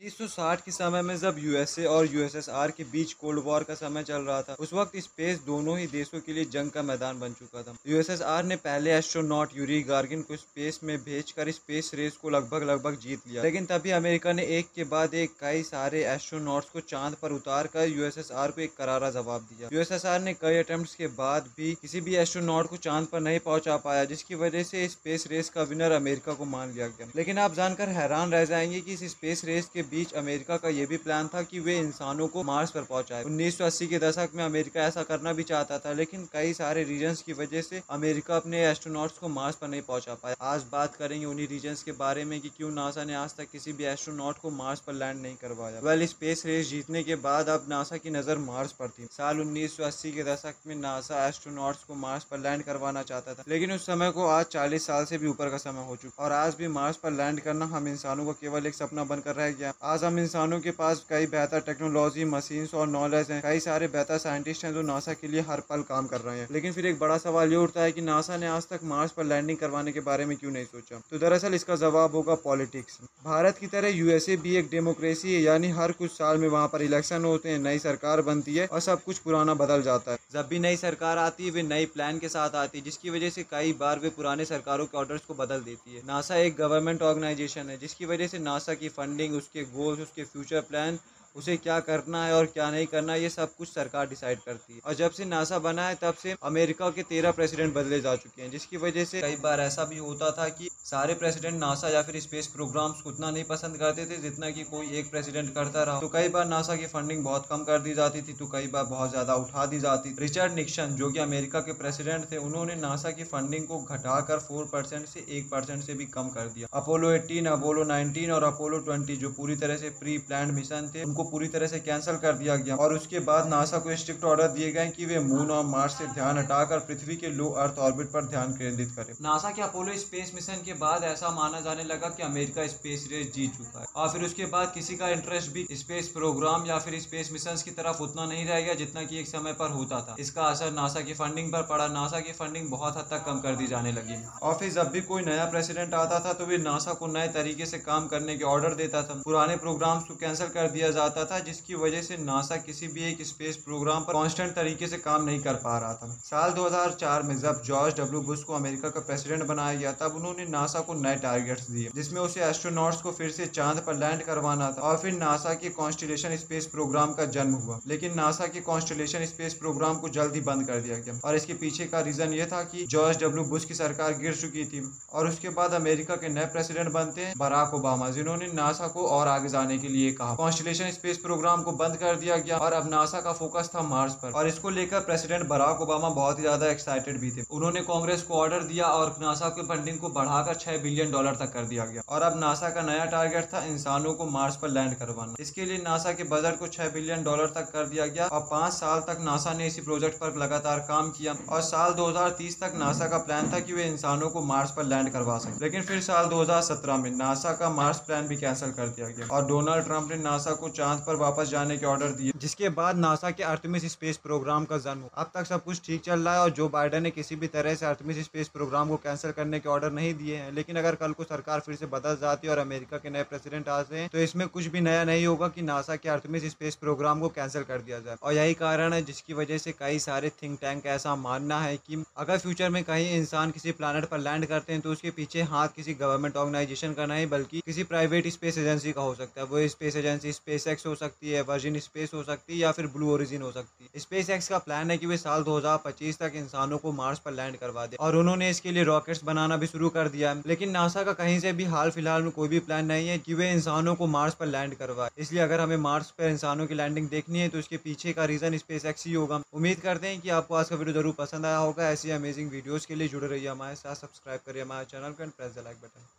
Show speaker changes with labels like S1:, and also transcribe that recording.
S1: 1960 के समय में जब यूएसए और यूएसएसआर के बीच कोल्ड वॉर का समय चल रहा था, उस वक्त स्पेस दोनों ही देशों के लिए जंग का मैदान बन चुका था। यूएसएसआर ने पहले एस्ट्रोनॉट यूरी गार्गिन को स्पेस में भेजकर स्पेस रेस को लगभग लगभग जीत लिया। लेकिन तभी अमेरिका ने एक के बाद एक कई सारे एस्ट्रोनॉट्स को चाँद पर उतार कर यूएसएसआर को एक करारा जवाब दिया। यूएसएसआर ने कई अटेम्प्ट के बाद भी किसी भी एस्ट्रोनॉट को चाँद पर नहीं पहुँचा पाया, जिसकी वजह से स्पेस रेस का विनर अमेरिका को मान लिया गया। लेकिन आप जानकर हैरान रह जाएँगे की इस स्पेस रेस के बीच अमेरिका का यह भी प्लान था कि वे इंसानों को मार्स पर पहुँचाए। 1980 के दशक में अमेरिका ऐसा करना भी चाहता था, लेकिन कई सारे रीजन की वजह से अमेरिका अपने एस्ट्रोनॉट्स को मार्स पर नहीं पहुँचा पाया। आज बात करेंगे उन्हीं रीजन के बारे में कि क्यों नासा ने आज तक किसी भी एस्ट्रोनॉट को मार्स पर लैंड नहीं करवाया। वेल, स्पेस रेस जीतने के बाद अब नासा की नज़र मार्स पर थी। साल उन्नीस सौ अस्सी के दशक में नासा एस्ट्रोनॉट्स को मार्स पर लैंड करवाना चाहता था, लेकिन उस समय को आज चालीस साल से भी ऊपर का समय हो चुका और आज भी मार्स पर लैंड करना हम इंसानों को केवल एक सपना बनकर रह गया। आज हम इंसानों के पास कई बेहतर टेक्नोलॉजी मशीन और नॉलेज है। कई सारे बेहतर साइंटिस्ट हैं जो नासा के लिए हर पल काम कर रहे हैं। लेकिन फिर एक बड़ा सवाल ये उठता है कि नासा ने आज तक मार्स पर लैंडिंग करवाने के बारे में क्यों नहीं सोचा? तो दरअसल इसका जवाब होगा पॉलिटिक्स भारत की तरह यूएसए भी एक डेमोक्रेसी है, यानी हर कुछ साल में वहाँ पर इलेक्शन होते हैं, नई सरकार बनती है और सब कुछ पुराना बदल जाता है। जब भी नई सरकार आती है, वे नई प्लान के साथ आती है, जिसकी वजह से कई बार वे पुराने सरकारों के ऑर्डर्स को बदल देती है। नासा एक गवर्नमेंट ऑर्गेनाइजेशन है, जिसकी वजह से नासा की फंडिंग उसके गोल्स उसके फ्यूचर प्लान उसे क्या करना है और क्या नहीं करना है, ये सब कुछ सरकार डिसाइड करती है। और जब से नासा बना है, तब से अमेरिका के तेरह प्रेसिडेंट बदले जा चुके हैं, जिसकी वजह से कई बार ऐसा भी होता था कि सारे प्रेसिडेंट नासा या फिर स्पेस प्रोग्राम्स उतना नहीं पसंद करते थे जितना कि कोई एक प्रेसिडेंट करता रहा। तो कई बार नासा की फंडिंग बहुत कम कर दी जाती थी तो कई बार बहुत ज़्यादा उठा दी जाती थी। रिचर्ड निक्सन, जो कि अमेरिका के प्रेसिडेंट थे, उन्होंने नासा की फंडिंग को घटाकर फोर परसेंट से एक परसेंट से भी कम कर दिया। अपोलो एटीन, अपोलो नाइनटीन और अपोलो ट्वेंटी, जो पूरी तरह से प्री प्लान मिशन थे, उनको पूरी तरह से कैंसिल कर दिया गया। और उसके बाद नासा को स्ट्रिक्ट ऑर्डर दिए गए कि वे मून और मार्स से ध्यान हटाकर पृथ्वी के लो अर्थ ऑर्बिट पर ध्यान केंद्रित करें। नासा के अपोलो स्पेस मिशन के बाद ऐसा माना जाने लगा कि अमेरिका स्पेस रेस जीत चुका है। और फिर उसके बाद किसी का इंटरेस्ट भी स्पेस प्रोग्राम या फिर स्पेस मिशन की तरफ़ उतना नहीं रह गया जितना की एक समय पर होता था। इसका असर नासा की फंडिंग पर पड़ा। नासा की फंडिंग बहुत हद तक कम कर दी जाने लगी। और फिर जब भी कोई नया प्रेसिडेंट आता था तो वे नासा को नए तरीके से काम करने के ऑर्डर देता था। पुराने प्रोग्राम्स को कैंसिल कर दिया जाता था, जिसकी वजह से नासा किसी भी एक स्पेस प्रोग्राम पर कांस्टेंट तरीके से काम नहीं कर पा रहा था। साल 2004 में जब जॉर्ज डब्ल्यू बुश को अमेरिका का प्रेसिडेंट बनाया गया, तब उन्होंने नासा को नए टारगेट्स दिए, जिसमें उसे एस्ट्रोनॉट्स को फिर से चाँद पर लैंड करवाना था और फिर नासा के कॉन्स्टिलेशन स्पेस प्रोग्राम का जन्म हुआ। लेकिन नासा के कॉन्स्टिलेशन स्पेस प्रोग्राम को जल्द बंद कर दिया गया और इसके पीछे का रीजन ये था कि जॉर्ज डब्ल्यू बुश की सरकार गिर चुकी थी और उसके बाद अमेरिका के नए प्रेसिडेंट बनते हैं बराक ओबामा, जिन्होंने नासा को और आगे जाने के लिए कहा। कॉन्स्टिलेशन स्पेस प्रोग्राम को बंद कर दिया गया और अब नासा का फोकस था मार्स पर। और इसको लेकर प्रेसिडेंट बराक ओबामा बहुत ही ज़्यादा एक्साइटेड भी थे। उन्होंने कांग्रेस को ऑर्डर दिया और नासा की फंडिंग को बढ़ाकर छह बिलियन डॉलर तक कर दिया गया। और अब नासा का नया टारगेट था इंसानों को मार्स पर लैंड करवाना। इसके लिए नासा के बजट को छह बिलियन डॉलर तक कर दिया गया और पाँच साल तक नासा ने इसी प्रोजेक्ट पर लगातार काम किया। और साल 2030 तक नासा का प्लान था कि वे इंसानों को मार्स पर लैंड करवा सके। लेकिन फिर साल 2017 में नासा का मार्स प्लान भी कैंसिल कर दिया गया। और डोनाल्ड ट्रंप ने नासा को चाँद पर वापस जाने के ऑर्डर दिए। जिसके बाद नासा के अर्थमिस स्पेस प्रोग्राम का जन्म। अब तक सब कुछ ठीक चल रहा है और जो बाइडन ने किसी भी तरह से अर्थमिस स्पेस प्रोग्राम को कैंसिल करने के ऑर्डर नहीं दिए हैं। लेकिन अगर कल को सरकार फिर से बदल जाती है और अमेरिका के नए प्रेसिडेंट आते हैं तो इसमें कुछ भी नया नहीं होगा कि नासा के अर्थमिस स्पेस प्रोग्राम को कैंसिल कर दिया जाए। और यही कारण है जिसकी वजह से कई सारे थिंक टैंक ऐसा मानना है कि अगर फ्यूचर में कहीं इंसान किसी प्लानट पर लैंड करते हैं तो उसके पीछे हाथ किसी गवर्नमेंट ऑर्गेनाइजेशन का नहीं, बल्कि किसी प्राइवेट स्पेस एजेंसी का हो सकता है। वो स्पेस एजेंसी स्पेस एक्स हो सकती है वर्जिन स्पेस हो सकती है या फिर ब्लू ओरिजिन हो सकती है। स्पेस एक्स का प्लान है कि वे साल 2025 तक इंसानों को मार्स पर लैंड करवा दे। और उन्होंने इसके लिए रॉकेट्स बनाना भी शुरू कर दिया। है लेकिन नासा का कहीं से भी हाल फ़िलहाल में कोई भी प्लान नहीं है कि वे इंसानों को मार्स पर लैंड करवाए। इसलिए अगर हमें मार्स पर इंसानों की लैंडिंग देखनी है तो इसके पीछे का रीजन स्पेस एक्स ही होगा। उम्मीद करते हैं कि आपको आज का वीडियो ज़रूर पसंद आया होगा। ऐसी अमेजिंग वीडियोज़ के लिए जुड़े रहिए हमारे साथ सब्सक्राइब करिए हमारे चैनल को and press the like button